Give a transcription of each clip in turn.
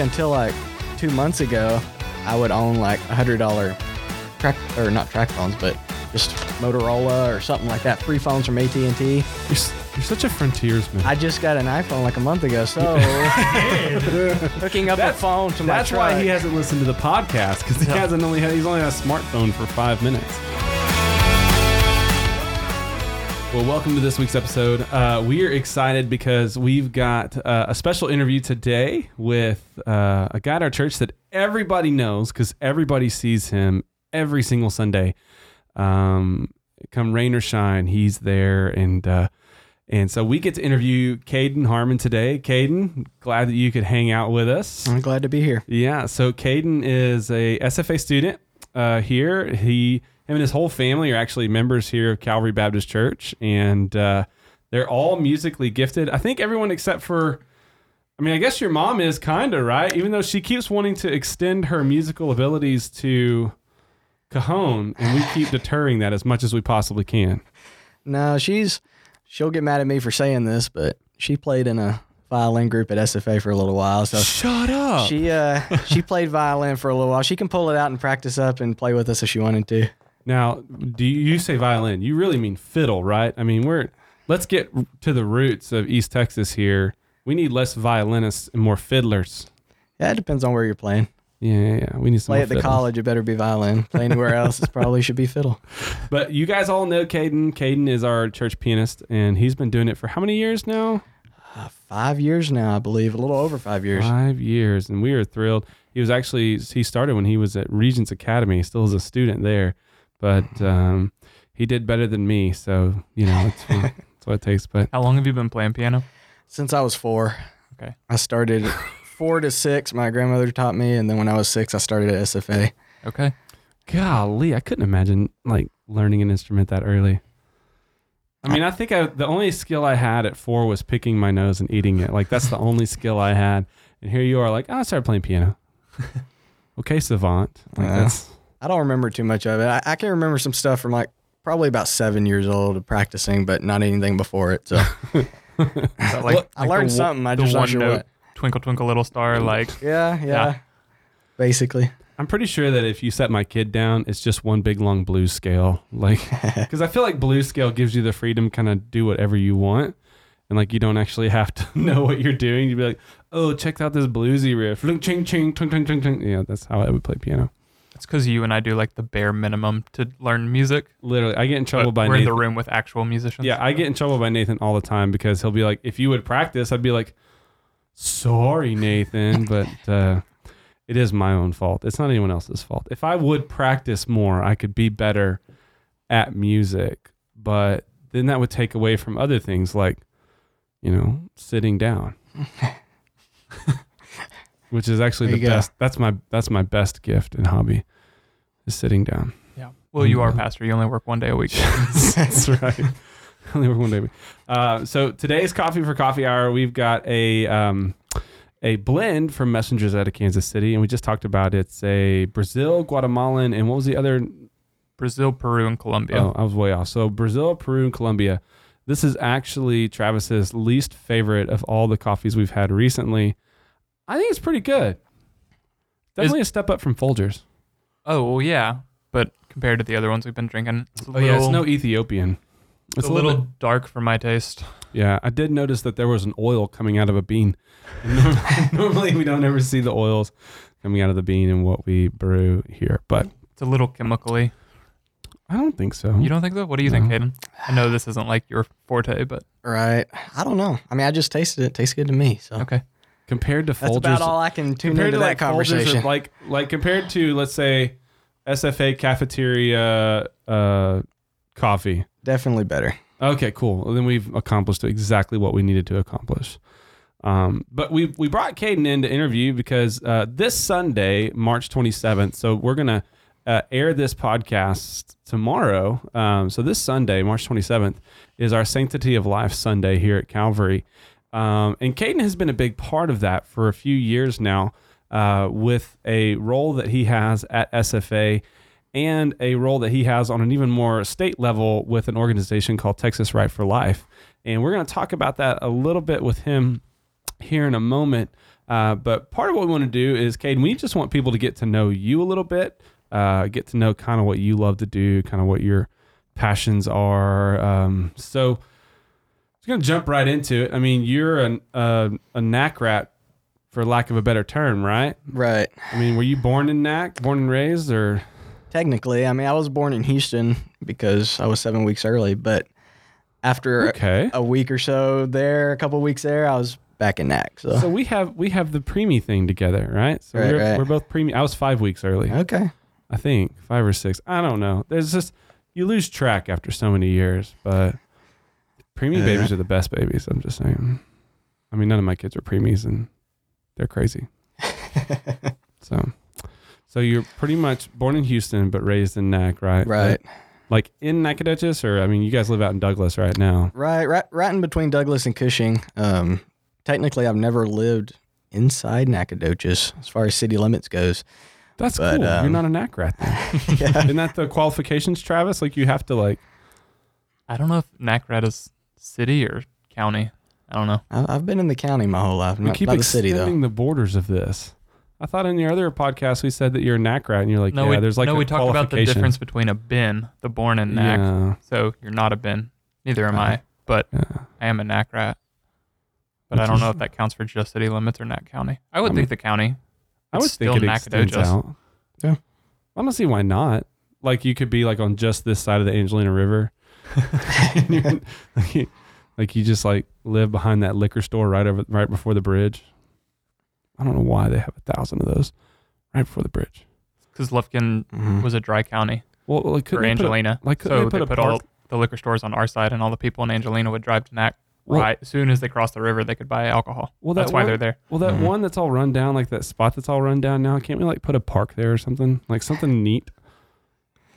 until like two months ago, I would own like a hundred dollar track or not track phones, but just Motorola or something like that. Free phones from AT and T. You're, you're such a frontiersman. I just got an iPhone like a month ago, so hooking up a That's- phone to my That's truck. why he hasn't listened to the podcast because he hasn't only had, he's only had a smartphone for five minutes. Well, welcome to this week's episode. Uh, we are excited because we've got uh, a special interview today with uh, a guy at our church that everybody knows because everybody sees him every single Sunday. Um, come rain or shine, he's there, and uh, and so we get to interview Kaden Harman today. Kaden, glad that you could hang out with us. I'm glad to be here. Yeah, so Kaden is a SFA student uh, here. He, him and his whole family are actually members here of Calvary Baptist Church, and uh, they're all musically gifted. I think everyone except for, I mean, I guess your mom is kind of right, even though she keeps wanting to extend her musical abilities to Cajon, and we keep deterring that as much as we possibly can. No, she's she'll get mad at me for saying this, but she played in a violin group at SFA for a little while. So Shut up. she uh she played violin for a little while. She can pull it out and practice up and play with us if she wanted to. Now, do you, you say violin? You really mean fiddle, right? I mean, we're let's get to the roots of East Texas here. We need less violinists and more fiddlers. Yeah, it depends on where you're playing. Yeah, yeah, yeah. We need some Play at the college, it better be violin. Play anywhere else, it probably should be fiddle. But you guys all know Kaden. Kaden is our church pianist, and he's been doing it for how many years now? Uh, five years now, I believe, a little over five years. Five years, and we are thrilled. He was actually he started when he was at Regents Academy, He still is a student there, but um, he did better than me. So you know, it's, that's what it takes. But How long have you been playing piano? Since I was four. Okay. I started four to six. My grandmother taught me, and then when I was six, I started at SFA. Okay. Golly, I couldn't imagine like learning an instrument that early. I mean, I think I, the only skill I had at four was picking my nose and eating it. Like that's the only skill I had. And here you are, like, oh, I started playing piano. okay, savant. Like Yeah. that's I don't remember too much of it. I, I can remember some stuff from like probably about seven years old of practicing, but not anything before it. So Is that like, I learned the, something. I the just not one sure note, what. Twinkle Twinkle Little Star. Like Yeah, yeah, Yeah. Basically, I'm pretty sure that if you set my kid down, it's just one big long blues scale. Like, because I feel like blues scale gives you the freedom kind of do whatever you want. And like, you don't actually have to know what you're doing. You'd be like, oh, check out this bluesy riff. Link, ching, ching, tung, tung, tung, tung. Yeah, that's how I would play piano. It's because you and I do like the bare minimum to learn music. Literally, I get in trouble by we're in Nathan. the room with actual musicians. Yeah, I get in trouble by Nathan all the time because he'll be like, if you would practice, I'd be like, sorry, Nathan, but uh, it is my own fault. It's not anyone else's fault. If I would practice more, I could be better at music, but then that would take away from other things like, you know, sitting down. Which is actually There the you go. best. That's my that's my best gift and hobby, is sitting down. Yeah. Well, you are pastor. You only work one day a week. That's right. Only work one day. a week. Uh, so today's coffee for coffee hour, we've got a um, a blend from Messengers out of Kansas City, and we just talked about it. it's a Brazil, Guatemalan, and what was the other? Brazil, Peru, and Colombia. Oh, I was way off. So Brazil, Peru, and Colombia. This is actually Travis's least favorite of all the coffees we've had recently. I think it's pretty good. Definitely a step up from Folgers. Oh, well, yeah. But compared to the other ones we've been drinking, it's a Oh little, yeah, it's no Ethiopian. it's a little dark for my taste. Yeah, I did notice that there was an oil coming out of a bean. Norm- Normally, we don't ever see the oils coming out of the bean in what we brew here, but It's a little chemically. I don't think so. You don't think so? What do you think, No. Kaden? I know this isn't like your forte, but right? I don't know. I mean, I just tasted it. it tastes good to me. So okay. Compared to that's Folgers, about all I can tune compared into to that like Folgers conversation. like like compared to let's say SFA cafeteria uh, coffee. Definitely better. Okay, cool. Well, then we've accomplished exactly what we needed to accomplish. Um, but we we brought Kaden in to interview because uh, this Sunday, March 27th. So we're gonna uh, air this podcast tomorrow. Um, so this Sunday, March 27th, is our Sanctity of Life Sunday here at Calvary. Um, and Kaden has been a big part of that for a few years now, uh, with a role that he has at SFA and a role that he has on an even more state level with an organization called Texas Right for Life. And we're going to talk about that a little bit with him here in a moment. Uh, but part of what we want to do is, Kaden, we just want people to get to know you a little bit, uh, get to know kind of what you love to do, kind of what your passions are. Um, so To jump right into it. I mean, you're an, uh, a Nac rat, for lack of a better term, right? Right. I mean, were you born in Nac, born and raised, or Technically, I mean, I was born in Houston because I was seven weeks early, but after okay? a week or so there, a couple weeks there, I was back in Nac. So, So we have we have the preemie thing together, right? So Right, we're, right. we're both preemie. I was five weeks early, okay. I think five or six. I don't know. There's just you lose track after so many years, but preemie Yeah. babies are the best babies. I'm just saying. I mean, none of my kids are preemies, and they're crazy. So, so you're pretty much born in Houston but raised in Nac, right? Right. Like, like in Nacogdoches, or I mean, you guys live out in Douglas right now. Right, right, right in between Douglas and Cushing. Um, technically, I've never lived inside Nacogdoches as far as city limits goes. That's But, cool. you're um, not a Nac rat then. yeah. Isn't that the qualifications, Travis? Like you have to like. I don't know if Nac rat is city or county. I don't know. I- I've been in the county my whole life, We not, keep not the city extending though. the borders of this. I thought in your other podcast we said that you're a Nac rat, and you're like, no, yeah, we, there's like no, a we talked about the qualification. difference between a bin, the born and Nac. Yeah, So you're not a bin. Neither am Uh-huh. I, but yeah. I am a Nacrat. But Which I don't know if that counts for just city limits or Nac County. I would I think mean- the county. I would It's think still it extends Nacogdoches. out. Yeah. I don't see why not. Like you could be like on just this side of the Angelina River. And you're- like, you, like you just like live behind that liquor store right over right before the bridge. I don't know why they have a thousand of those right before the bridge. Because Lufkin Mhm. was a dry county Well, like for couldn't put a- Angelina. like so they put they put park? all the liquor stores on our side, and all the people in Angelina would drive to Nac. Well- right as soon as they crossed the river, they could buy alcohol. Well, that That's why they're there. Well, that Mhm. one that's all run down, like that spot that's all run down now, can't we like put a park there or something? Like something neat.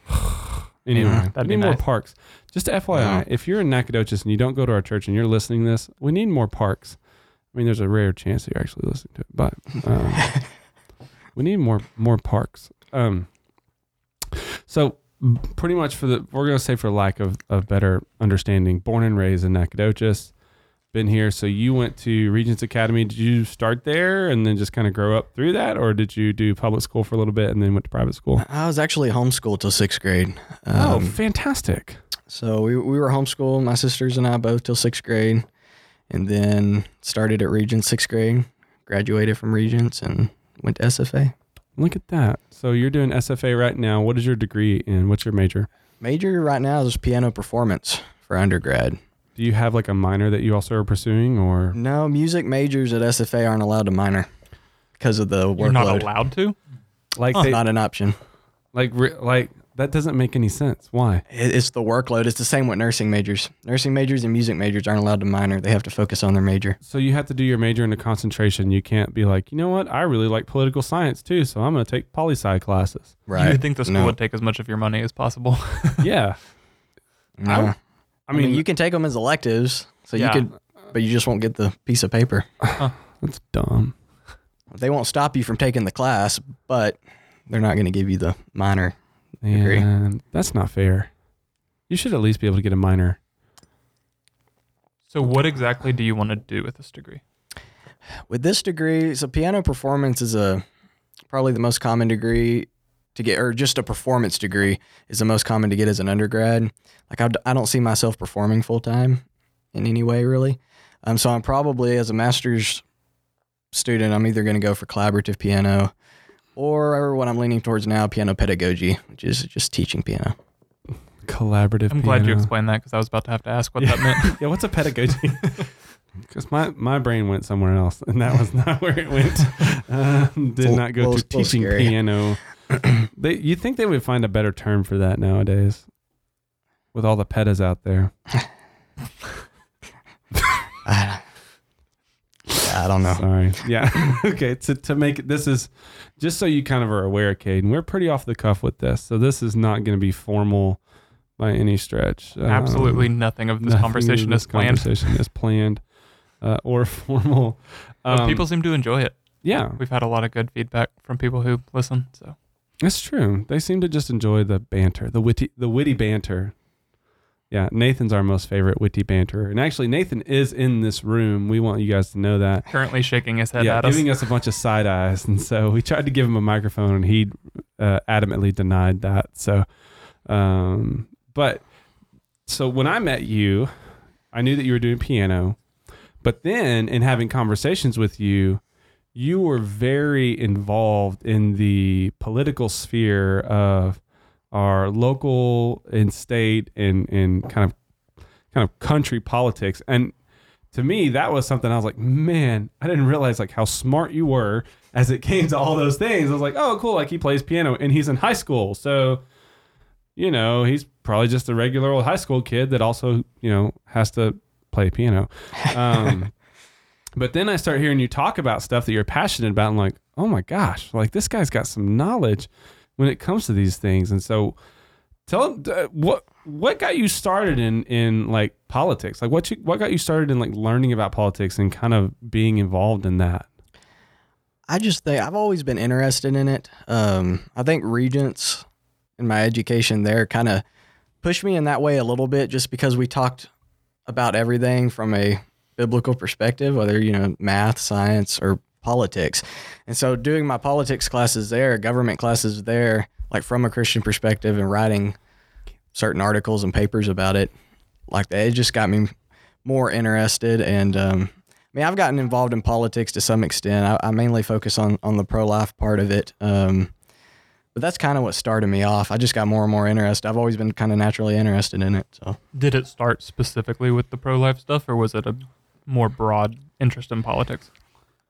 anyway, Yeah, that'd need be more parks. Just FYI, if you're in Nacogdoches and you don't go to our church and you're listening to this, we need more parks. I mean, there's a rare chance that you're actually listening to it, but um, we need more more parks. Um, so pretty much for the we're gonna say for lack of, of better understanding, born and raised in Nacogdoches, been here. So you went to Regents Academy. Did you start there and then just kind of grow up through that, or did you do public school for a little bit and then went to private school? I was actually homeschooled till sixth grade. oh, Um, fantastic! So we, we were homeschooled, my sisters and I both till sixth grade, and then started at Regents sixth grade, graduated from Regents, and went to SFA. Look at that. So you're doing SFA right now. What is your degree and What's your major? Major right now is piano performance for undergrad. Do you have like a minor that you also are pursuing, or No, music majors at SFA aren't allowed to minor because of the workload. You're not allowed to. like It's they, not an option. like re- like that doesn't make any sense? Why? It- It's the workload. It's the same with nursing majors. Nursing majors and music majors aren't allowed to minor. They have to focus on their major. So you have to do your major in a concentration. You can't be like, you know what? I really like political science too, so I'm going to take poli sci classes. Right. You would think the school No. would take as much of your money as possible. yeah, No. I- I mean, you can take them as electives, so Yeah. you could, but you just won't get the piece of paper. that's dumb. They won't stop you from taking the class, but they're not going to give you the minor. Agree. And that's not fair. You should at least be able to get a minor. so, what exactly do you want to do with this degree? With this degree, so piano performance is a probably the most common degree to get, or just a performance degree is the most common to get as an undergrad. Like I, I don't see myself performing full time in any way really. Um, so I'm probably as a master's student, I'm either going to go for collaborative piano, or what I'm leaning towards now, piano pedagogy, which is just teaching piano. Collaborative. I'm glad you explained that because I was about to have to ask what Yeah. that meant. yeah, what's a pedagogy? Because my, my brain went somewhere else, and that was not where it went. Um, did Little- not go little- to teaching scary. piano. they, you think they would find a better term for that nowadays? With all the pedas out there. I, I don't know. Sorry. Yeah. okay. To, to make it, this is just so you kind of are aware, Kaden, we're pretty off the cuff with this. So this is not going to be formal by any stretch. Um, Absolutely nothing of this nothing conversation in this is planned. Conversation is planned uh, or formal. But Um, people seem to enjoy it. yeah, We've had a lot of good feedback from people who listen. So it's true. They seem to just enjoy the banter, the witty, the witty banter. Yeah, Nathan's our most favorite witty banterer. And actually, Nathan is in this room. We want you guys to know that. Currently shaking his head yeah, at us. giving us a bunch of side eyes. And so we tried to give him a microphone and he uh, adamantly denied that. So, um, but so when I met you, I knew that you were doing piano. But then in having conversations with you, you were very involved in the political sphere of our local and state and, and kind of kind of country politics. And to me, that was something I was like, man, I didn't realize like how smart you were as it came to all those things. I was like, oh, cool. Like he plays piano and he's in high school. So, you know, he's probably just a regular old high school kid that also, you know, has to play piano. Um, but then I start hearing you talk about stuff that you're passionate about. I'm like, oh my gosh, like this guy's got some knowledge when it comes to these things. And so tell uh, what what got you started in in like politics like what you what got you started in like learning about politics and kind of being involved in that I just think I've always been interested in it. Um, I think Regents and my education there kind of pushed me in that way a little bit, just because we talked about everything from a biblical perspective, whether you know math, science, or politics. And so, doing my politics classes there, government classes there, like from a Christian perspective, and writing certain articles and papers about it, like that, it just got me more interested and. Um, I mean, I've gotten involved in politics to some extent. I, I mainly focus on on the pro life part of it, um, but that's kind of what started me off. I just got more and more interested. I've always been kind of naturally interested in it. So Did it start specifically with the pro life stuff, or was it a more broad interest in politics?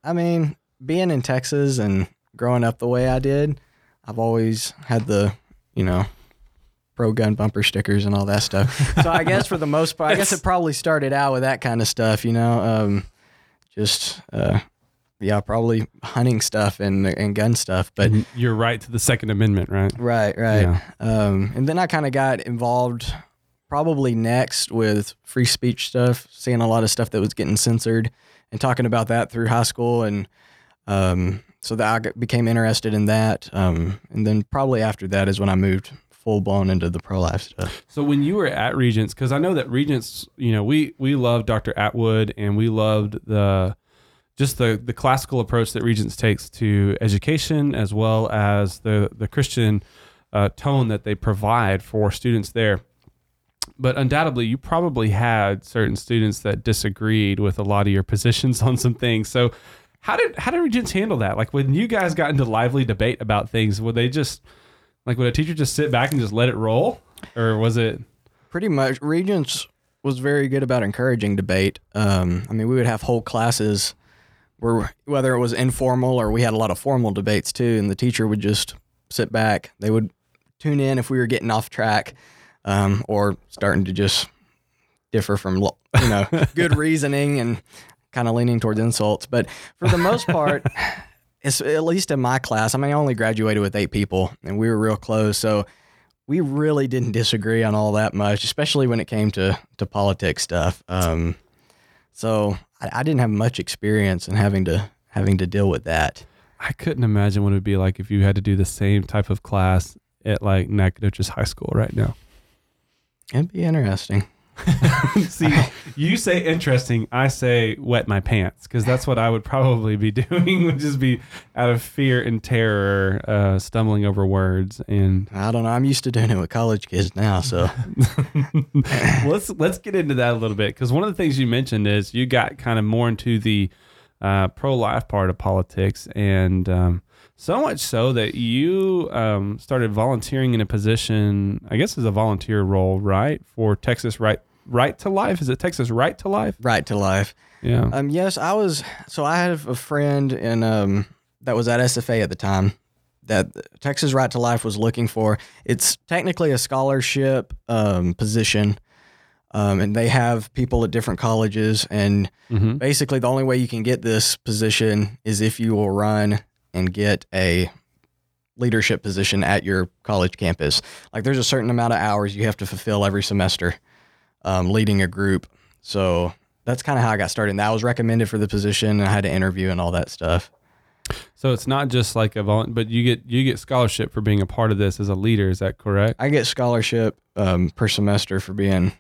I mean, being in Texas and growing up the way I did, I've always had the, you know, pro gun bumper stickers and all that stuff. so I guess for the most part, I guess it probably started out with that kind of stuff, you know, um, just, uh, yeah, probably hunting stuff and and gun stuff. But And you're right to the second amendment right right, right. Yeah. Um, and then I kind of got involved probably next with free speech stuff, seeing a lot of stuff that was getting censored and talking about that through high school. And um, so that I became interested in that. Um, and then probably after that is when I moved full blown into the pro life stuff. So when you were at Regents, because I know that Regents, you know, we we loved Dr. Atwood and we loved the just the the classical approach that Regents takes to education as well as the the Christian uh, tone that they provide for students there. But undoubtedly, you probably had certain students that disagreed with a lot of your positions on some things. So how did how did Regents handle that? Like when you guys got into lively debate about things, would they just like would a teacher just sit back and just let it roll, or was it? Pretty much, Regents was very good about encouraging debate. Um, I mean, we would have whole classes where whether it was informal or we had a lot of formal debates too, and the teacher would just sit back. They would tune in if we were getting off track um, or starting to just differ from you know good reasoning and kind of leaning towards insults. But for the most part, it's at least in my class. I mean, I only graduated with eight people, and we were real close, so we really didn't disagree on all that much, especially when it came to to politics stuff. Um, so I, I didn't have much experience in having to having to deal with that. I couldn't imagine what it would be like if you had to do the same type of class at like Nacogdoches High School right now. It'd be interesting. See, you say interesting, I say wet my pants because that's what I would probably be doing. would just be out of fear and terror, uh, stumbling over words. And I don't know. I'm used to doing it with college kids now, so let's let's get into that a little bit because one of the things you mentioned is you got kind of more into the uh, pro life part of politics, and um, so much so that you um, started volunteering in a position, I guess, as a volunteer role, right, for Texas Right Right to Life. Is it Texas Right to Life? right to life. Yeah. Um, yes, I was. So I had a friend in um that was at SFA at the time that Texas Right to Life was looking for. It's technically a scholarship um, position, um, and they have people at different colleges. And hmm basically, the only way you can get this position is if you will run and get a leadership position at your college campus. Like, there's a certain amount of hours you have to fulfill every semester, um, leading a group. So that's kind of how I got started. And that was recommended for the position, and I had to interview and all that stuff. So it's not just like a vol, but you get you get scholarship for being a part of this as a leader. Is that correct? I get scholarship um, per semester for being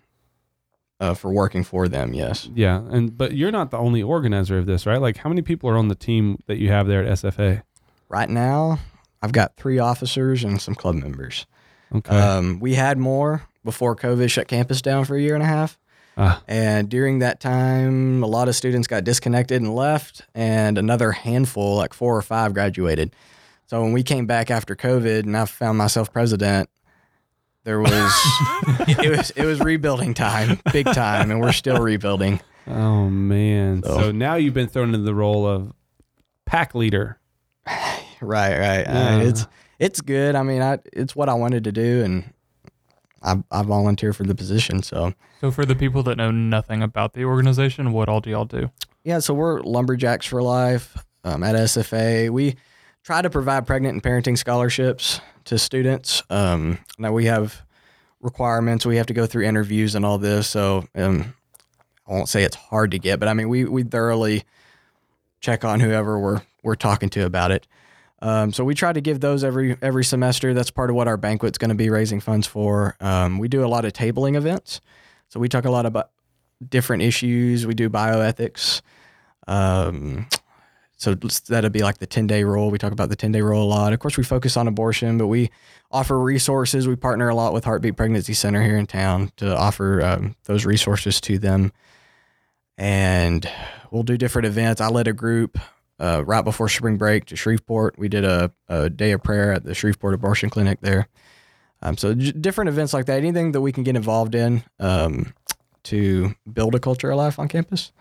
uh, for working for them. Yes. Yeah, and but you're not the only organizer of this, right? Like, how many people are on the team that you have there at SFA? Right now, I've got three officers and some club members. Okay. Um, we had more before COVID shut campus down for a year and a half. Ah. And during that time, a lot of students got disconnected and left, and another handful, like four or five, graduated. So when we came back after COVID, and I found myself president, there was it was it was rebuilding time, big time, and we're still rebuilding. oh man. So- So now you've been thrown into the role of pack leader. Right, right. Uh, it's it's good. I mean, I it's what I wanted to do, and I I volunteer for the position. So So for the people that know nothing about the organization, what all do y'all do? yeah, so we're lumberjacks for life um, at SFA. We try to provide pregnant and parenting scholarships to students. Um, now we have requirements. We have to go through interviews and all this. So um, I won't say it's hard to get, but I mean we we thoroughly check on whoever we're we're talking to about it. Um, so we try to give those every every semester. That's part of what our banquet's going to be raising funds for. Um, we do a lot of tabling events. So we talk a lot about different issues. We do bioethics. Um, so that'd be like the 10 day rule. We talk about the 10 day rule a lot. Of course, we focus on abortion, but we offer resources. We partner a lot with Heartbeat Pregnancy Center here in town to offer um, those resources to them. And we'll do different events. I led a group uh, right before spring break to Shreveport. We did a, a day of prayer at the Shreveport Abortion Clinic there. Um, so j- different events like that, anything that we can get involved in um, to build a culture of life on campus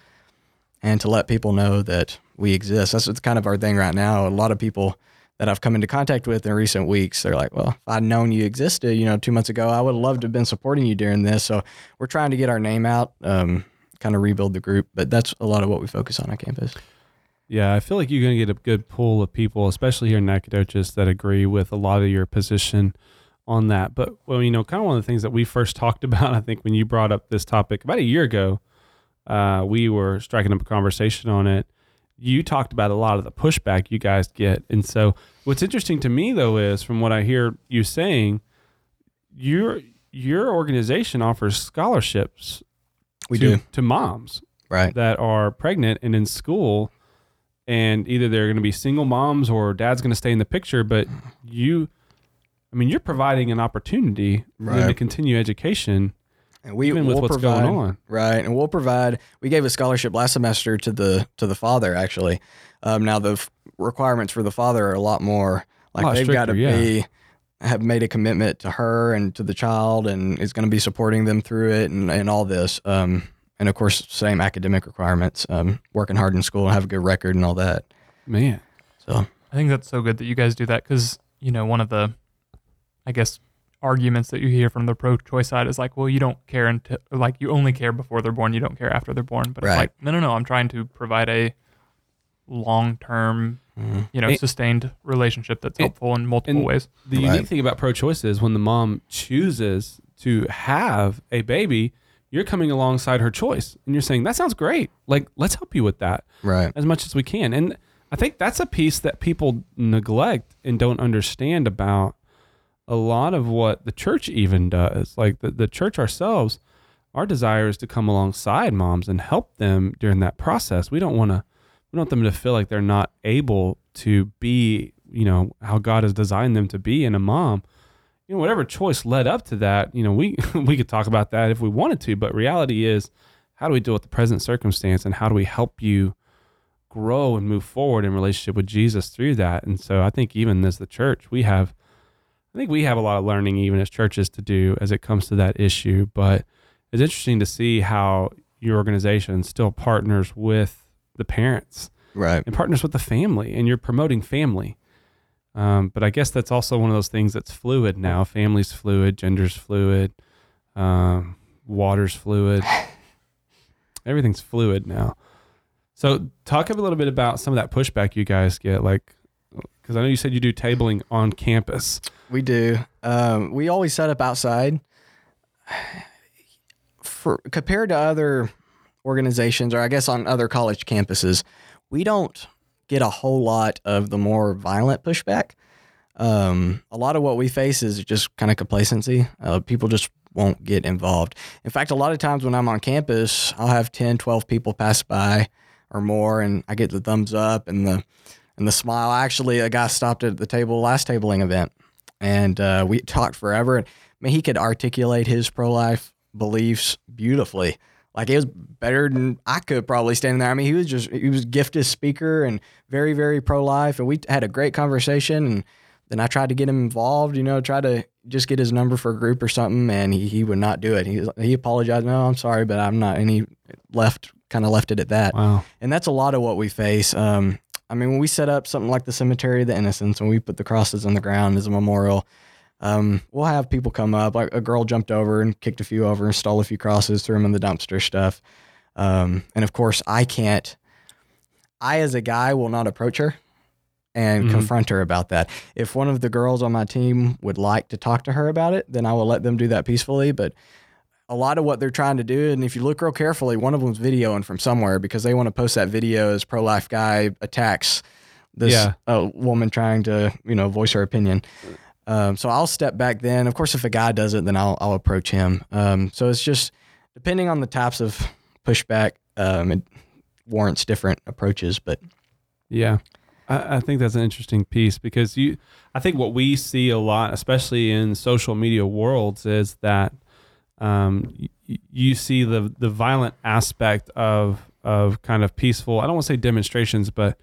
and to let people know that we exist. That's kind of our thing right now. A lot of people that I've come into contact with in recent weeks, they're like, well, if I'd known you existed, you know, two months ago, I would have loved to have been supporting you during this. So we're trying to get our name out, um, kind of rebuild the group. But that's a lot of what we focus on on campus. Yeah, I feel like you're going to get a good pool of people, especially here in Nacogdoches, that agree with a lot of your position on that. But well, you know, kind of one of the things that we first talked about, I think, when you brought up this topic about a year ago, uh, we were striking up a conversation on it. You talked about a lot of the pushback you guys get, and so what's interesting to me though is from what I hear you saying, your your organization offers scholarships We to, do. to moms Right. that are pregnant and in school and either they're going to be single moms or dad's going to stay in the picture but you i mean you're providing an opportunity them to continue education And we even with we'll what's provide, going on. right? And we'll provide. We gave a scholarship last semester to the to the father actually. Um, now the f- requirements for the father are a lot more. Like lot they've got to stricter, be have made a commitment to her and to the child, and is going to be supporting them through it and and all this. Um, and of course, same academic requirements. Um, working hard in school, and have a good record, and all that. man So I think that's so good that you guys do that because you know one of the, I guess, arguments that you hear from the pro-choice side is like, well, you don't care until like you only care before they're born, you don't care after they're born. But Right. it's like, no, no, no. I'm trying to provide a long-term, mhm. you know, And- sustained relationship that's and- helpful in multiple and- ways. the Right. unique thing about pro-choice is when the mom chooses to have a baby you're coming alongside her choice and you're saying that sounds great like let's help you with that right, as much as we can. And I think that's a piece that people neglect and don't understand about a lot of what the church even does. Like the, the church ourselves, our desire is to come alongside moms and help them during that process. We don't want to, we don't want them to feel like they're not able to be, you know, how God has designed them to be in a mom. You know, whatever choice led up to that, you know, we we could talk about that if we wanted to, but reality is how do we deal with the present circumstance and how do we help you grow and move forward in relationship with Jesus through that. And so I think even as the church, we have I think we have a lot of learning even as churches to do as it comes to that issue, but it's interesting to see how your organization still partners with the parents right. and partners with the family and you're promoting family. Um, but I guess that's also one of those things that's fluid now. Family's fluid, gender's fluid, um, water's fluid. Everything's fluid now. So talk a little bit about some of that pushback you guys get, like, because I know you said you do tabling on campus. We do. Um, we always set up outside. For compared to other organizations, or I guess on other college campuses, we don't get a whole lot of the more violent pushback. Um, a lot of what we face is just kind of complacency. Uh, people just won't get involved. In fact, a lot of times when I'm on campus, I'll have 10, 12 people pass by or more, and I get the thumbs up and the and the smile. Actually, a guy stopped at the table last tabling event, and uh, we talked forever. And I mean, he could articulate his pro life beliefs beautifully. Like it was better than I could probably stand there. I mean, he was just he was gifted speaker and very very pro life, and we had a great conversation. And then I tried to get him involved, you know, try to just get his number for a group or something, and he, he would not do it. He he apologized. No, I'm sorry, but I'm not. And he left, kind of left it at that. Wow. And that's a lot of what we face. Um, I mean, when we set up something like the Cemetery of the Innocents, when we put the crosses on the ground as a memorial, um, we'll have people come up. Like a girl jumped over and kicked a few over and stole a few crosses, threw them in the dumpster stuff. Um, and of course, I can't. I, as a guy, will not approach her and Mhm. confront her about that. If one of the girls on my team would like to talk to her about it, then I will let them do that peacefully. But a lot of what they're trying to do, and if you look real carefully, one of them's videoing from somewhere because they want to post that video as pro life guy attacks this Yeah. uh, woman trying to you know voice her opinion. Um, so I'll step back then. Of course, if a guy does it, then I'll I'll approach him. Um, so it's just depending on the types of pushback, um, it warrants different approaches. But Yeah. I, I think that's an interesting piece because you I think what we see a lot, especially in social media worlds, is that um, y- you see the the violent aspect of of kind of peaceful, I don't want to say demonstrations, but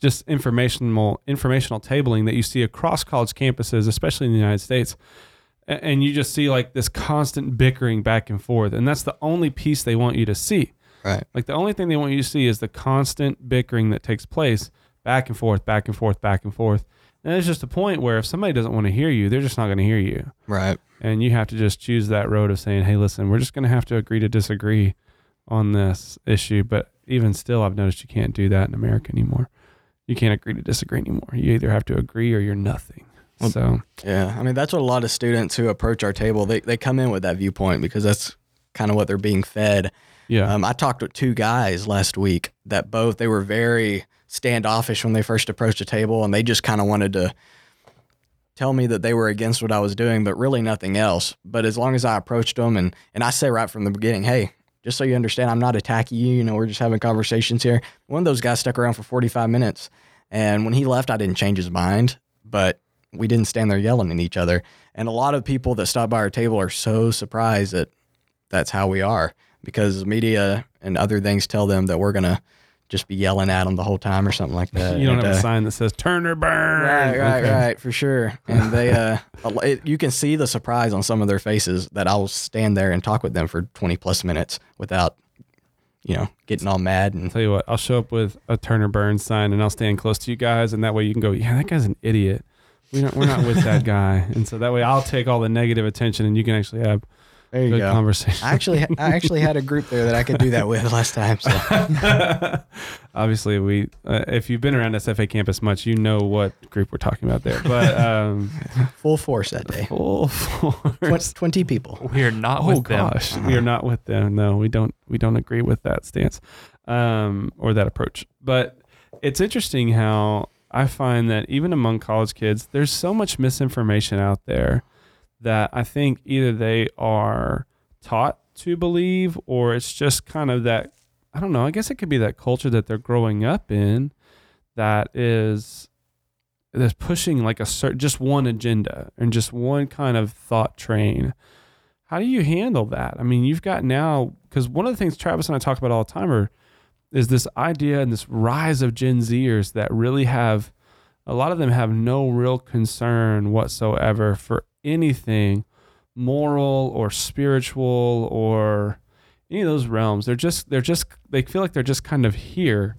just informational informational tabling that you see across college campuses, especially in the United States. And you just see like this constant bickering back and forth. And that's the only piece they want you to see. right, Like the only thing they want you to see is the constant bickering that takes place back and forth, back and forth, back and forth. And it's just a point where if somebody doesn't want to hear you, they're just not going to hear you. right, And you have to just choose that road of saying, hey, listen, we're just going to have to agree to disagree on this issue. But even still, I've noticed you can't do that in America anymore. You can't agree to disagree anymore. You either have to agree or you're nothing. So, yeah. I mean, that's what a lot of students who approach our table they they come in with that viewpoint because that's kind of what they're being fed. yeah. Um, I talked with two guys last week that both they were very standoffish when they first approached the table, and they just kind of wanted to tell me that they were against what I was doing, but really nothing else. But as long as I approached them and and I say right from the beginning, hey, just so you understand, I'm not attacking you. You know, we're just having conversations here. One of those guys stuck around for 45 minutes, and when he left, I didn't change his mind, but we didn't stand there yelling at each other. And a lot of people that stop by our table are so surprised that that's how we are because media and other things tell them that we're gonna just be yelling at them the whole time or something like that. you don't And, have a uh, sign that says Turner burn. Right, right, Okay. right, for sure. And they, uh, it, you can see the surprise on some of their faces that I'll stand there and talk with them for 20 plus minutes without, you know, getting all mad and Tell you what, I'll show up with a Turner Burns sign and I'll stand close to you guys, and that way you can go, yeah, that guy's an idiot. We don't, we're not with that guy, and so that way I'll take all the negative attention, and you can actually have there you good go. conversation. I actually, I actually had a group there that I could do that with last time. So Obviously, we uh, if you've been around SFA campus much, you know what group we're talking about there. But um, full force that day, full Twen- force. 20 people. We are not Oh with them. gosh, we are not with them. No, we don't. We don't agree with that stance um, or that approach. But it's interesting how I find that even among college kids, there's so much misinformation out there that I think either they are taught to believe or it's just kind of that. I don't know. I guess it could be that culture that they're growing up in that is that's pushing like a certain just one agenda and just one kind of thought train. How do you handle that? I mean, you've got now because one of the things Travis and I talk about all the time are is this idea and this rise of Gen Zers that really have a lot of them have no real concern whatsoever for anything moral or spiritual or any of those realms. They're just they're just they feel like they're just kind of here.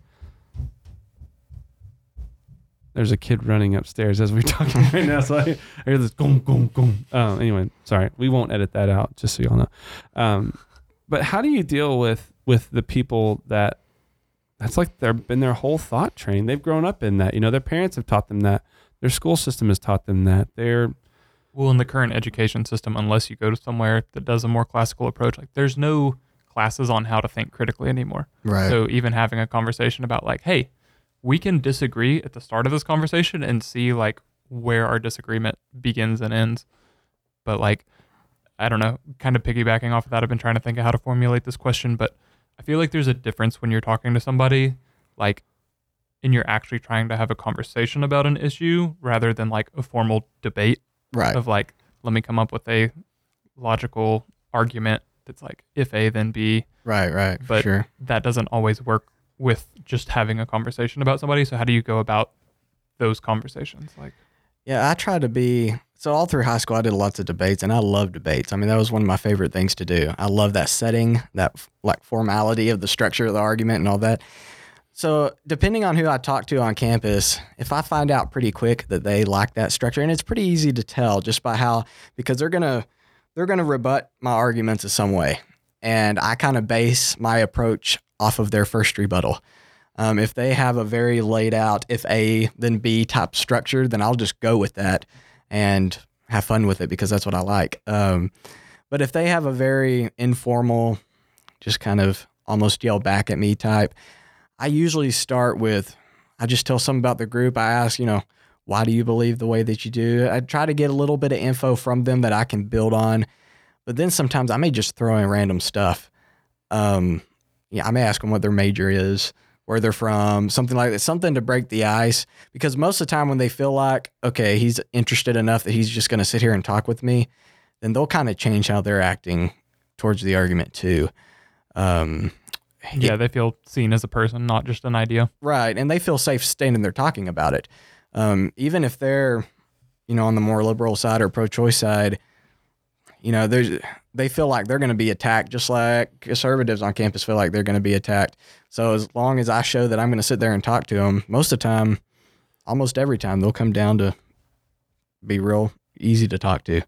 There's a kid running upstairs as we're talking right now, so I, I hear this gong gong gong. Oh, anyway, sorry, we won't edit that out, just so y'all know. Um, but how do you deal with with the people that that's like they've been their whole thought train? They've grown up in that. You know, their parents have taught them that. Their school system has taught them that. They're Well, in the current education system, unless you go to somewhere that does a more classical approach, like there's no classes on how to think critically anymore. Right. So even having a conversation about like, hey, we can disagree at the start of this conversation and see like where our disagreement begins and ends. But like I don't know, kind of piggybacking off of that, I've been trying to think of how to formulate this question, but I feel like there's a difference when you're talking to somebody, like, and you're actually trying to have a conversation about an issue rather than like a formal debate Right. of like, let me come up with a logical argument that's like, if A, then B. Right. Right. But- sure. That doesn't always work with just having a conversation about somebody. So, how do you go about those conversations? Like, Yeah, I try to be so all through high school I did lots of debates and I love debates. I mean, that was one of my favorite things to do. I love that setting, that like formality of the structure of the argument and all that. So, depending on who I talk to on campus, if I find out pretty quick that they like that structure and it's pretty easy to tell just by how because they're to they're to rebut my arguments in some way. And I kind of base my approach off of their first rebuttal. Um, if they have a very laid out, if A, then B type structure, then I'll just go with that and have fun with it because that's what I like. Um, but if they have a very informal, just kind of almost yell back at me type, I usually start with, I just tell something about the group. I ask, you know, why do you believe the way that you do? I try to get a little bit of info from them that I can build on. But then sometimes I may just throw in random stuff. Um, yeah, I may ask them what their major is, where they're from, something like that, something to break the ice. Because most of the time, when they feel like, okay, he's interested enough that he's just going to sit here and talk with me, then they'll kind of change how they're acting towards the argument too. Um, yeah, they feel seen as a person, not just an idea. Right. And they feel safe standing there talking about it. Um, even if they're, you know, on the more liberal side or pro choice side, you know, there's, they feel like they're going to be attacked just like conservatives on campus feel like they're going to be attacked. So as long as I show that I'm going to sit there and talk to them, most of the time, almost every time, they'll come down to be real easy to talk to.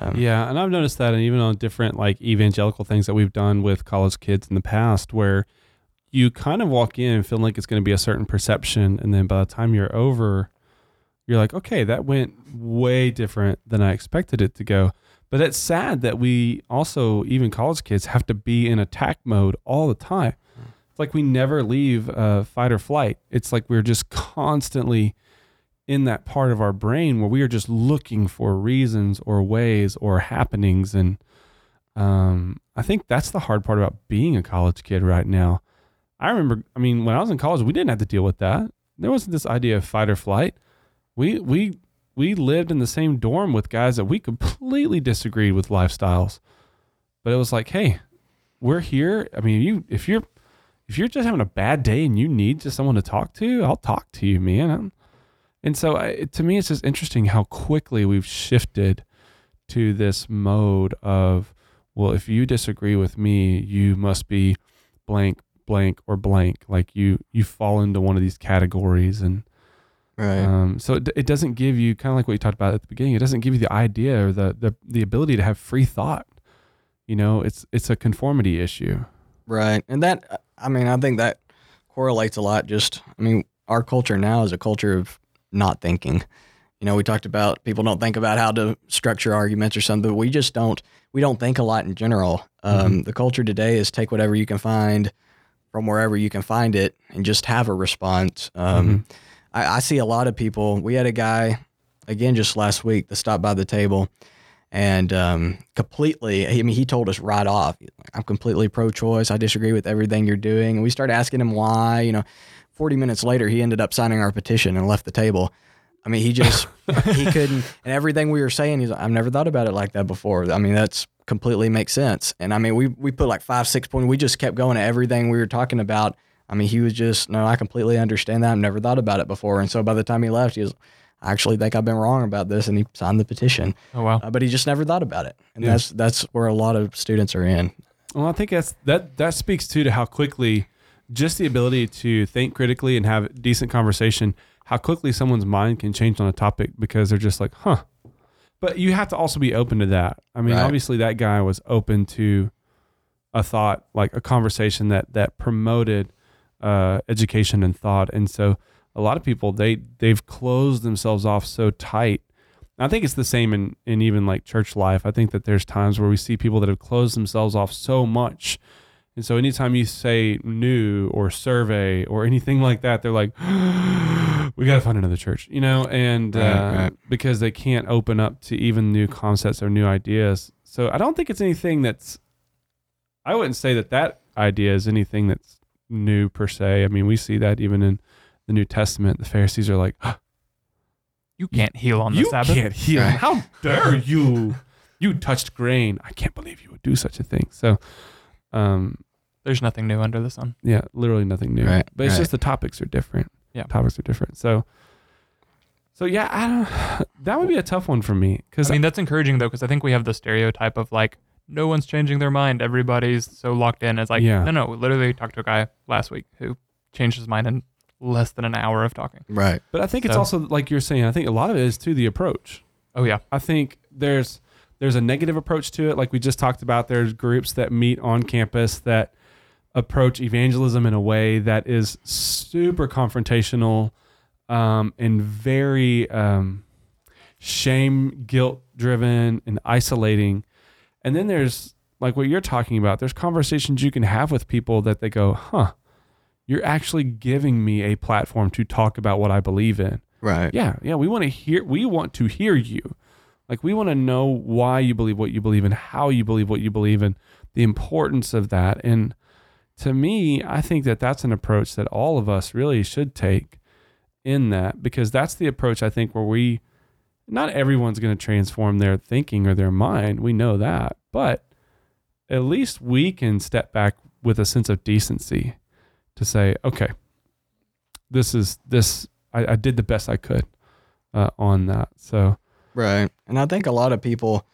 Um, Yeah, and I've noticed that, and even on different like evangelical things that we've done with college kids in the past, where you kind of walk in feeling like it's going to be a certain perception, and then by the time you're over, you're like, okay, that went way different than I expected it to go. But it's sad that we also, even college kids, have to be in attack mode all the time. It's like we never leave uh, fight or flight. It's like we're just constantly in that part of our brain where we are just looking for reasons or ways or happenings. And um, i think that's the hard part about being a college kid right now. I remember i mean when i was in college we didn't have to deal with that. There wasn't this idea of fight or flight. We we we lived in the same dorm with guys that we completely disagreed with lifestyles. But it was like hey we're here. I mean you if you're if you're just having a bad day and you need just someone to talk to i'll talk to you man. I'm, and so I, to me, it's just interesting how quickly we've shifted to this mode of, well, if you disagree with me, you must be blank, blank, or blank. Like you, you fall into one of these categories. And Right. um, so it, it doesn't give you kind of like what you talked about at the beginning. It doesn't give you the idea or the, the, the ability to have free thought. You know, it's, it's a conformity issue. Right. And that, I mean, I think that correlates a lot. Just, I mean, our culture now is a culture of not thinking. You know, we talked about people don't think about how to structure arguments or something, but we just don't, we don't think a lot in general. Um, The culture today is take whatever you can find from wherever you can find it and just have a response. Um, I, I see a lot of people. We had a guy, again, just last week that stopped by the table and um, completely, I mean, he told us right off, I'm completely pro choice. I disagree with everything you're doing. And we started asking him why. You know, 40 minutes later, he ended up signing our petition and left the table. I mean, he just, he couldn't, and everything we were saying, he's like, I've never thought about it like that before. I mean, that's completely makes sense. And I mean, we, we put like five, six points, we just kept going at everything we were talking about. I mean, he was just, no, I completely understand that. I've never thought about it before. And so by the time he left, he was, I actually think I've been wrong about this. And he signed the petition, Oh wow. uh, but he just never thought about it. And Yeah. that's, that's where a lot of students are in. Well, I think that's that that speaks too to how quickly just the ability to think critically and have decent conversation, how quickly someone's mind can change on a topic because they're just like, huh. But you have to also be open to that. I mean, Right. obviously that guy was open to a thought, like a conversation that that promoted uh, education and thought. And so a lot of people they they've closed themselves off so tight. I think it's the same in, in even like church life. I think that there's times where we see people that have closed themselves off so much. And so anytime you say new or survey or anything like that, they're like, we got to find another church, you know, and Right, uh, right. because they can't open up to even new concepts or new ideas. So I don't think it's anything that's. I wouldn't say that that idea is anything that's new per se. I mean, we see that even in the New Testament. The Pharisees are like, You can't heal on the "You Sabbath. You can't heal. Right. How dare you? You touched grain. I can't believe you would do such a thing." So, um, There's nothing new under the sun. yeah, literally nothing new. Right, But it's right. just the topics are different. Yeah. topics are different. So, so yeah, I don't. That would be a tough one for me because I mean, that's encouraging though, because I think we have the stereotype of like no one's changing their mind. Everybody's so locked in. It's like Yeah. no, no. we Literally talked to a guy last week who changed his mind in less than an hour of talking. Right. But I think it's also like you're saying. I think a lot of it is to the approach. Oh yeah, I think there's there's a negative approach to it, like we just talked about. There's groups that meet on campus that approach evangelism in a way that is super confrontational um, and very um, shame, guilt driven, and isolating. And then there's like what you're talking about. There's conversations you can have with people that they go, "Huh, you're actually giving me a platform to talk about what I believe in." Right. Yeah, yeah. We want to hear. We want to hear you. Like we want to know why you believe what you believe and how you believe what you believe and the importance of that. And to me, I think that that's an approach that all of us really should take in that because that's the approach I think where we. Not everyone's going to transform their thinking or their mind. We know that, but at least we can step back with a sense of decency to say, okay, this is this I, I did the best I could uh, on that. So Right. And I think a lot of people,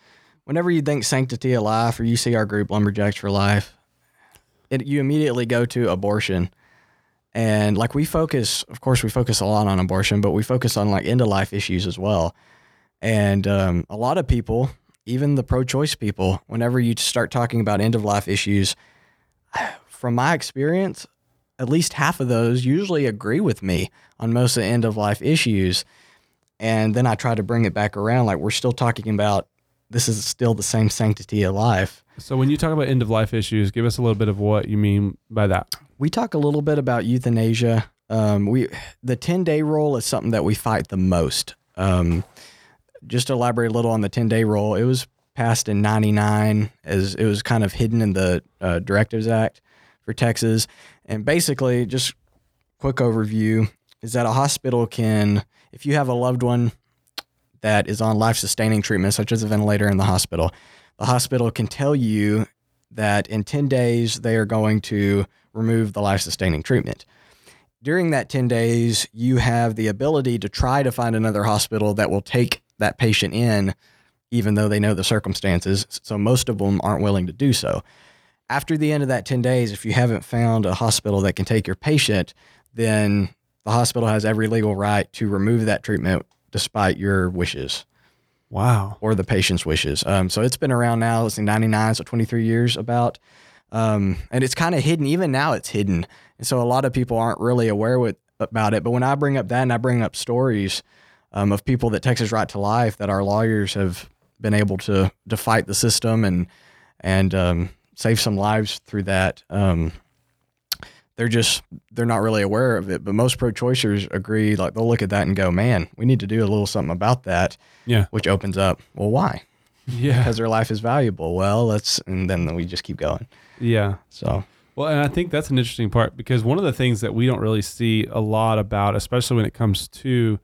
whenever you think sanctity of life or you see our group Lumberjacks for Life, it, you immediately go to abortion. And like we focus, of course, we focus a lot on abortion, but we focus on like end of life issues as well. And um, a lot of people, even the pro choice people, whenever you start talking about end of life issues, from my experience, at least half of those usually agree with me on most of the end of life issues. And then I try to bring it back around. Like we're still talking about this is still the same sanctity of life. so when you talk about end of life issues, give us a little bit of what you mean by that. We talk a little bit about euthanasia. Um, we the ten day rule is something that we fight the most. Um, just to elaborate a little on the ten day rule, it was passed in '99 as it was kind of hidden in the uh, Directives Act for Texas, and basically, just quick overview is that a hospital can, if you have a loved one that is on life sustaining treatment, such as a ventilator in the hospital, the hospital can tell you that in 10 days they are going to remove the life sustaining treatment. During that 10 days, you have the ability to try to find another hospital that will take that patient in, even though they know the circumstances. So most of them aren't willing to do so. After the end of that 10 days, if you haven't found a hospital that can take your patient, then the hospital has every legal right to remove that treatment despite your wishes Wow. or the patient's wishes. Um, so it's been around now, it's in 99, so 23 years about. Um, and it's kind of hidden. Even now, it's hidden. And so a lot of people aren't really aware with, about it. But when I bring up that and I bring up stories um, of people that Texas Right to Life that our lawyers have been able to, to fight the system and, and um, save some lives through that, um, they're just they're not really aware of it. But most pro-choicers agree. Like they'll look at that and go, "Man, we need to do a little something about that." Yeah. which opens up, well, why? Yeah. Because their life is valuable. Well, let's, and then we just keep going. Yeah. So, Well, and I think that's an interesting part because one of the things that we don't really see a lot about, especially when it comes to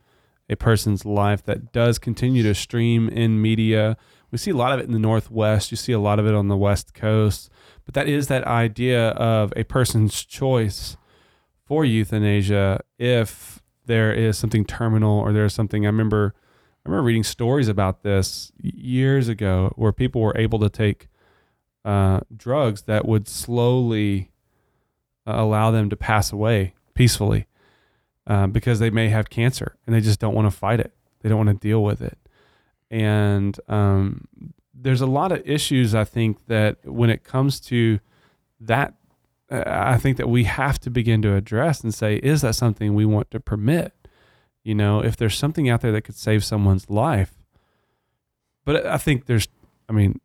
a person's life that does continue to stream in media, we see a lot of it in the Northwest. You see a lot of it on the West Coast. But that is that idea of a person's choice for euthanasia if there is something terminal or there's something. I remember, I remember reading stories about this years ago where people were able to take uh, drugs that would slowly uh, allow them to pass away peacefully uh, because they may have cancer and they just don't want to fight it. They don't want to deal with it. And um, there's a lot of issues, I think, that when it comes to that, uh, I think that we have to begin to address and say, is that something we want to permit? You know, if there's something out there that could save someone's life. But I think there's, I mean,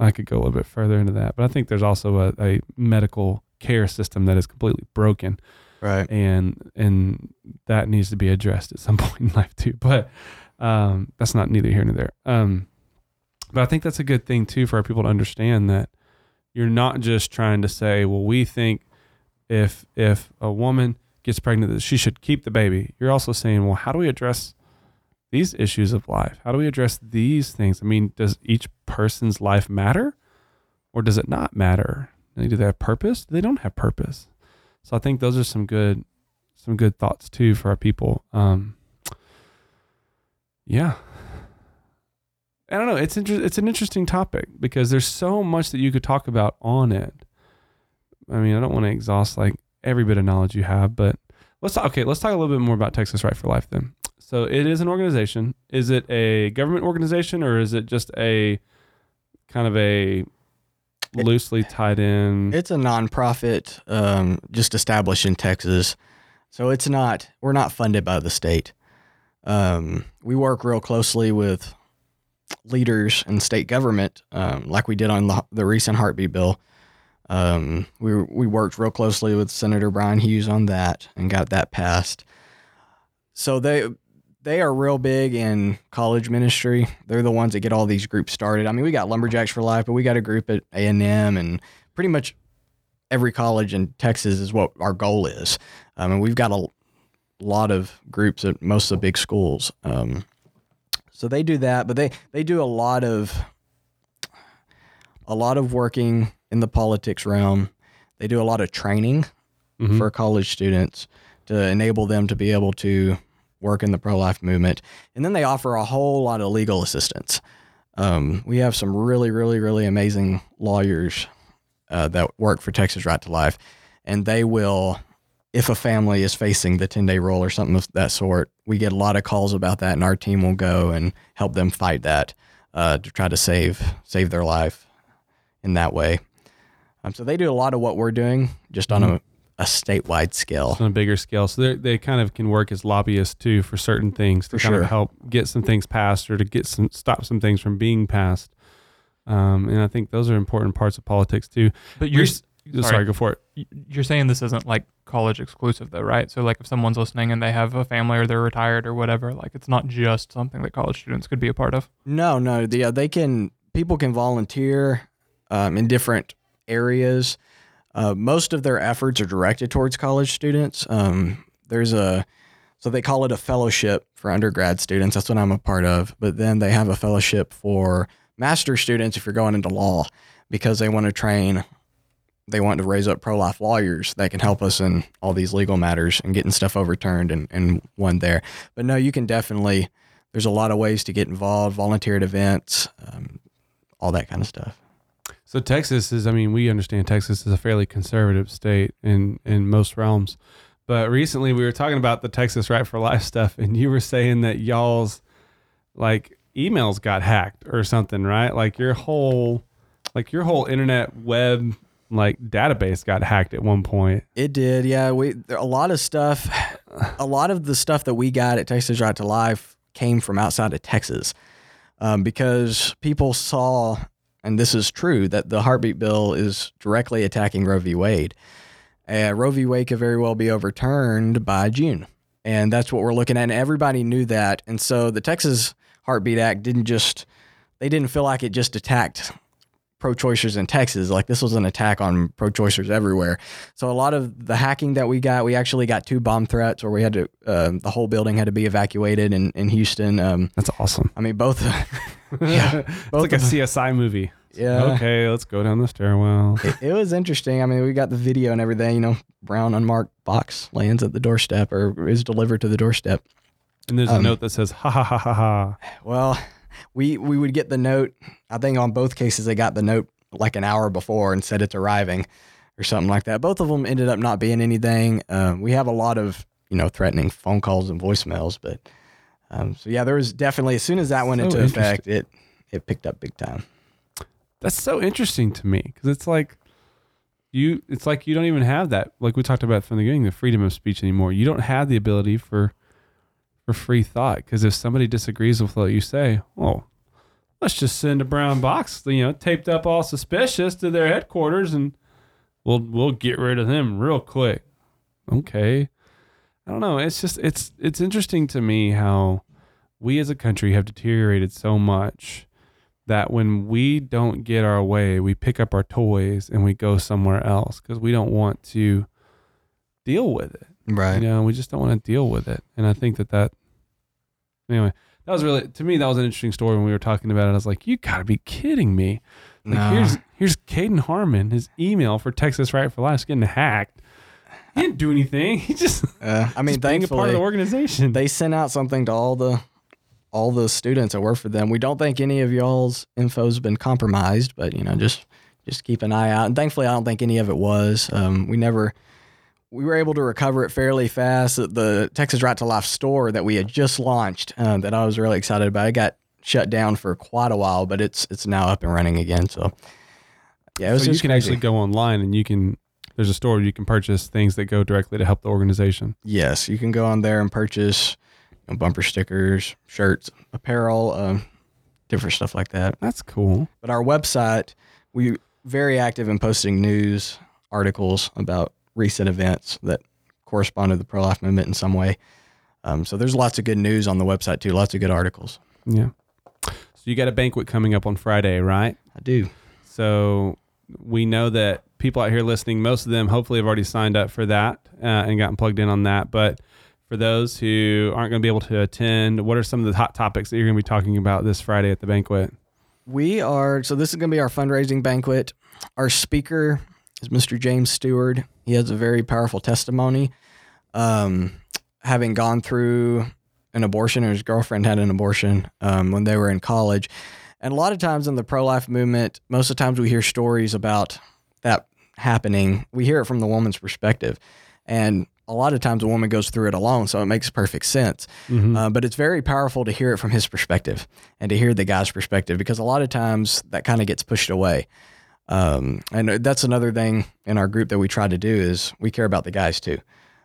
I could go a little bit further into that, but I think there's also a, a medical care system that is completely broken, right. and and that needs to be addressed at some point in life too. But um, that's not neither here nor there. Um, But I think that's a good thing too for our people to understand that you're not just trying to say, well, we think if if a woman gets pregnant that she should keep the baby. You're also saying, well, how do we address these issues of life? How do we address these things? I mean, does each person's life matter or does it not matter? Do they have purpose? They don't have purpose. So I think those are some good some good thoughts too for our people. Um, yeah. I don't know. It's inter- it's an interesting topic because there's so much that you could talk about on it. I mean, I don't want to exhaust like every bit of knowledge you have, but let's talk, okay. Let's talk a little bit more about Texas Right for Life then. So it is an organization. Is it a government organization or is it just a kind of a loosely tied in? It's a nonprofit, um, just established in Texas. So it's not, we're not funded by the state. Um, we work real closely with leaders in state government, um, like we did on the, the recent heartbeat bill. Um, we we worked real closely with Senator Bryan Hughes on that and got that passed. So they they are real big in college ministry. They're the ones that get all these groups started. I mean, we got Lumberjacks for Life, but we got a group at A and M, and pretty much every college in Texas is what our goal is. Um, mean, we've got a lot of groups at most of the big schools. Um, so they do that, but they they do a lot of a lot of working in the politics realm. They do a lot of training Mhm. for college students to enable them to be able to work in the pro life movement. And then they offer a whole lot of legal assistance. Um, we have some really, really, really amazing lawyers uh, that work for Texas Right to Life, and they will, if a family is facing the 10 day rule or something of that sort, we get a lot of calls about that, and our team will go and help them fight that uh, to try to save save their life in that way. Um, so they do a lot of what we're doing, just on a, a statewide scale. on a bigger scale. So they they kind of can work as lobbyists too for certain things to For kind sure. of help get some things passed or to get some stop some things from being passed. Um, and I think those are important parts of politics too. But you're sorry. sorry, go for it. you're saying this isn't like college exclusive though, right? So like if someone's listening and they have a family or they're retired or whatever, like it's not just something that college students could be a part of. No, no. The, uh, they can people can volunteer um, in different areas. Uh, most of their efforts are directed towards college students. Um, there's a so they call it a fellowship for undergrad students. That's what I'm a part of. But then they have a fellowship for master students if you're going into law because they want to train. They want to raise up pro life lawyers that can help us in all these legal matters and getting stuff overturned and, and one there. But no, you can definitely there's a lot of ways to get involved, volunteer at events, um, all that kind of stuff. So Texas is, I mean, we understand Texas is a fairly conservative state in in most realms. But recently we were talking about the Texas Right for Life stuff, and you were saying that y'all's like emails got hacked or something, right? Like your whole like your whole internet web like database got hacked at one point. It did, yeah. We there, a lot of stuff, a lot of the stuff that we got at Texas Right to Life came from outside of Texas, um, because people saw, and this is true, that the heartbeat bill is directly attacking Roe v. Wade. Uh, Roe v. Wade could very well be overturned by June, and that's what we're looking at. And everybody knew that, and so the Texas Heartbeat Act didn't just, they didn't feel like it just attacked pro-choicers in Texas. Like this was an attack on pro-choicers everywhere. So a lot of the hacking that we got, we actually got two bomb threats where we had to, uh, the whole building had to be evacuated in, in Houston. Um, That's awesome. I mean, both, Yeah, it's like a CSI movie. yeah, Okay, let's go down the stairwell. it, it was interesting. I mean, we got the video and everything, you know, brown unmarked box lands at the doorstep or is delivered to the doorstep. And there's a Um, note that says ha ha ha ha ha. Well, we we would get the note. I think on both cases they got the note like an hour before and said it's arriving, or something like that. Both of them ended up not being anything. Um, we have a lot of you know threatening phone calls and voicemails, but um, so yeah, there was definitely as soon as that went So into effect, it it picked up big time. That's so interesting to me because it's like you it's like you don't even have that like we talked about from the beginning the freedom of speech anymore. You don't have the ability for for free thought because if somebody disagrees with what you say, oh, let's just send a brown box, you know, taped up all suspicious to their headquarters and we'll we'll get rid of them real quick. Okay. I don't know. It's just it's it's interesting to me how we as a country have deteriorated so much that when we don't get our way, we pick up our toys and we go somewhere else because we don't want to deal with it. Right. You know, we just don't want to deal with it. And I think that that, anyway, that was really, to me, that was an interesting story when we were talking about it. I was like, you got to be kidding me. Like, No. here's, here's Kaden Harman, his email for Texas Right for Life is getting hacked. He didn't do anything. He just, Uh, I mean, just being a part of the organization. they sent out something to all the all the students that work for them. We don't think any of y'all's info's been compromised, but you know, just just keep an eye out. And thankfully, I don't think any of it was. Um, we never we were able to recover it fairly fast. The- The Texas Right to Life store that we had just launched, uh, that I was really excited about, it got shut down for quite a while, but it's it's now up and running again. So yeah, it was so you can crazy. actually go online and you can, there's a store where you can purchase things that go directly to help the organization. Yes, you can go on there and purchase you know, bumper stickers, shirts, apparel, um, different stuff like that. That's cool. But our website, we very active in posting news articles about recent events that correspond to the pro life movement in some way. Um, so there's lots of good news on the website too. Lots of good articles. Yeah. So you got a banquet coming up on Friday, right? I do. So we know that people out here listening, most of them hopefully have already signed up for that uh, and gotten plugged in on that. But for those who aren't going to be able to attend, what are some of the hot topics that you're going to be talking about this Friday at the banquet? We are so this is going to be our fundraising banquet. Our speaker is Mr. James Stewart. He has a very powerful testimony. Um, having gone through an abortion, or his girlfriend had an abortion um, when they were in college, and a lot of times in the pro-life movement, most of the times we hear stories about that happening. We hear it from the woman's perspective, and a lot of times a woman goes through it alone, so it makes perfect sense. Mhm. Uh, but it's very powerful to hear it from his perspective and to hear the guy's perspective because a lot of times that kind of gets pushed away. Um, and that's another thing in our group that we try to do is we care about the guys too,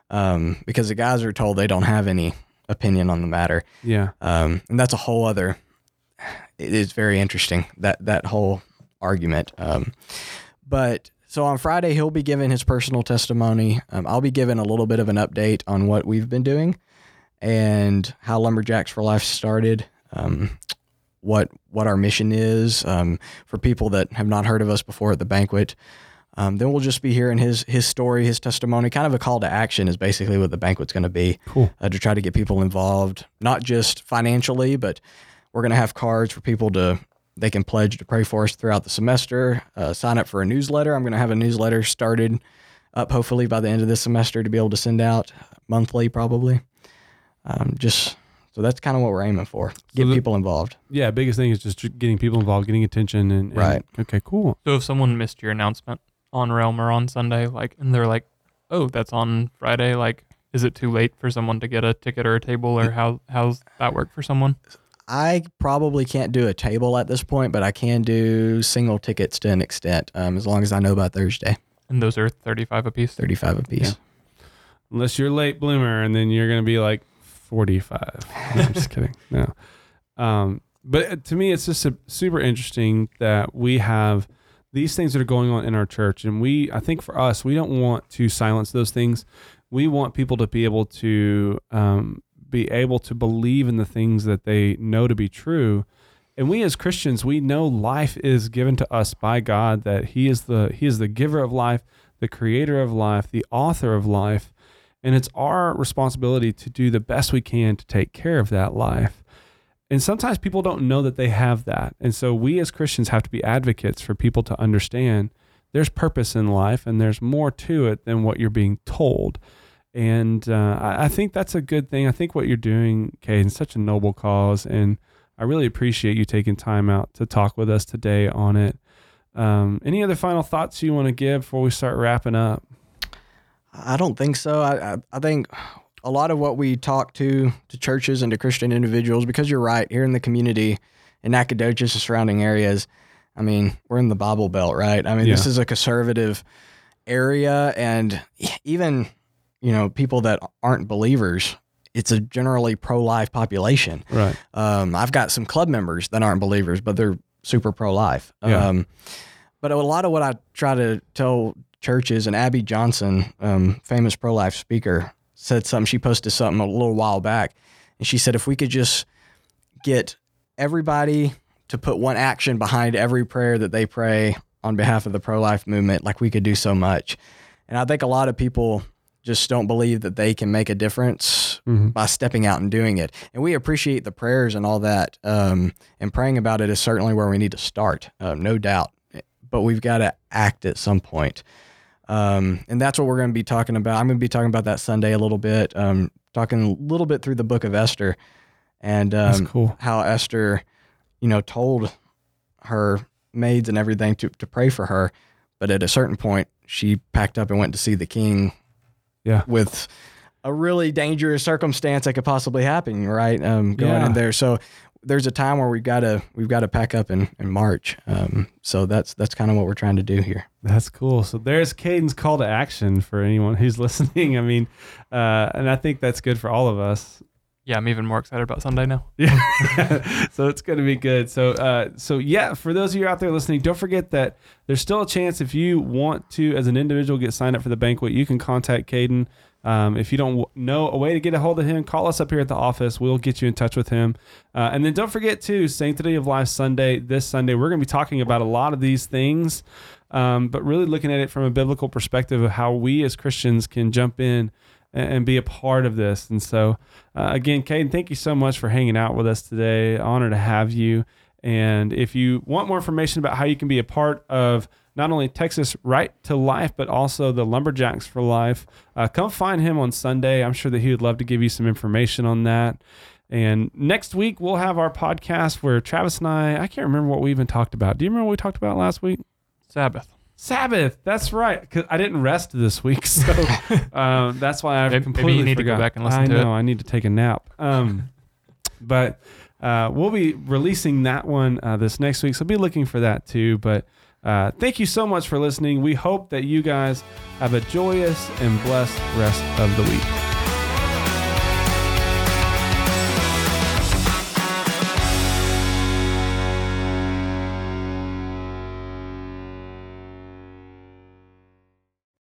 um, because the guys are told they don't have any opinion on the matter, yeah. um, and that's a whole other. It is very interesting that that whole argument. Um, but so on Friday he'll be giving his personal testimony. Um, I'll be giving a little bit of an update on what we've been doing and how Lumberjacks for Life started. Um, what what our mission is um, for people that have not heard of us before at the banquet. Um, then we'll just be hearing his his story, his testimony. Kind of a call to action is basically what the banquet's going to be Cool. uh, to try to get people involved, not just financially, but we're going to have cards for people to they can pledge to pray for us throughout the semester. Uh, sign up for a newsletter. I'm going to have a newsletter started up hopefully by the end of this semester to be able to send out monthly, probably. Um, just so that's kind of what we're aiming for. Get the- people involved. Yeah. Biggest thing is just getting people involved, getting attention. And, and- Right. Okay, cool. So if someone missed your announcement on Realm or on Sunday, like, and they're like, "Oh, that's on Friday," like, is it too late for someone to get a ticket or a table, or how how's that work for someone? I probably can't do a table at this point, but I can do single tickets to an extent, um, as long as I know by Thursday. And those are thirty-five a piece. 35 a piece. Unless you're a late bloomer and then you're going to be like 45. No, I'm just kidding. No. Um, but to me, it's just a, super interesting that we have these things that are going on in our church. And we, I think for us, we don't want to silence those things. We want people to be able to um, be able to believe in the things that they know to be true. And we as Christians, we know life is given to us by God, that He is the He is the giver of life, the creator of life, the author of life. And it's our responsibility to do the best we can to take care of that life. And sometimes people don't know that they have that. And so we as Christians have to be advocates for people to understand there's purpose in life and there's more to it than what you're being told. And uh, I, think that's a good thing. I think what you're doing, Kate, is such a noble cause. And I really appreciate you taking time out to talk with us today on it. Um, any other final thoughts you want to give before we start wrapping up? I don't think so. I, I, I think a lot of what we talk to to churches and to Christian individuals, because you're right, here in the community, in Nacogdoches and surrounding areas, I mean, we're in the Bible Belt, right? I mean, this is a conservative area, and even you know people that aren't believers, it's a generally pro-life population. Right. Um, I've got some club members that aren't believers, but they're super pro life. Yeah. Um, but a lot of what I try to tell churches, and Abby Johnson, um, famous pro life speaker, said something. She posted something a little while back, and she said if we could just get everybody to put one action behind every prayer that they pray on behalf of the pro life movement, like we could do so much. And I think a lot of people just don't believe that they can make a difference Mm-hmm. by stepping out and doing it. And we appreciate the prayers and all that. Um, and praying about it is certainly where we need to start, um, no doubt. But we've got to act at some point. Um, and that's what we're going to be talking about. I'm going to be talking about that Sunday a little bit, um, talking a little bit through the book of Esther and um, cool. how Esther, you know, told her maids and everything to, to pray for her. But at a certain point, she packed up and went to see the king Yeah. with a really dangerous circumstance that could possibly happen, right? Um, going Yeah. in there. So there's a time where we've got to we've got to pack up and, and march. Um, so that's that's kind of what we're trying to do here. That's cool. So there's Kaden's call to action for anyone who's listening. I mean, uh, and I think that's good for all of us. Yeah, I'm even more excited about Sunday now. Yeah. so it's going to be good. So, uh, so yeah, for those of you out there listening, don't forget that there's still a chance if you want to, as an individual, get signed up for the banquet, you can contact Kaden. Um, if you don't know a way to get a hold of him, call us up here at the office. We'll get you in touch with him. Uh, and then don't forget too, Sanctity of Life Sunday. This Sunday, we're going to be talking about a lot of these things, um, but really looking at it from a biblical perspective of how we as Christians can jump in and, and be a part of this. And so, uh, again, Kaden, thank you so much for hanging out with us today. Honor to have you. And if you want more information about how you can be a part of not only Texas Right to Life, but also the Lumberjacks for Life, uh, come find him on Sunday. I'm sure that he would love to give you some information on that. And next week, we'll have our podcast where Travis and I, I can't remember what we even talked about. Do you remember what we talked about last week? Sabbath. Sabbath. That's right. Because I didn't rest this week, so um, that's why I've Maybe- maybe you completely need to go back and listen I to it. know. I need to take a nap. Um, but uh, we'll be releasing that one uh, this next week, so be looking for that too. But uh, thank you so much for listening. We hope that you guys have a joyous and blessed rest of the week.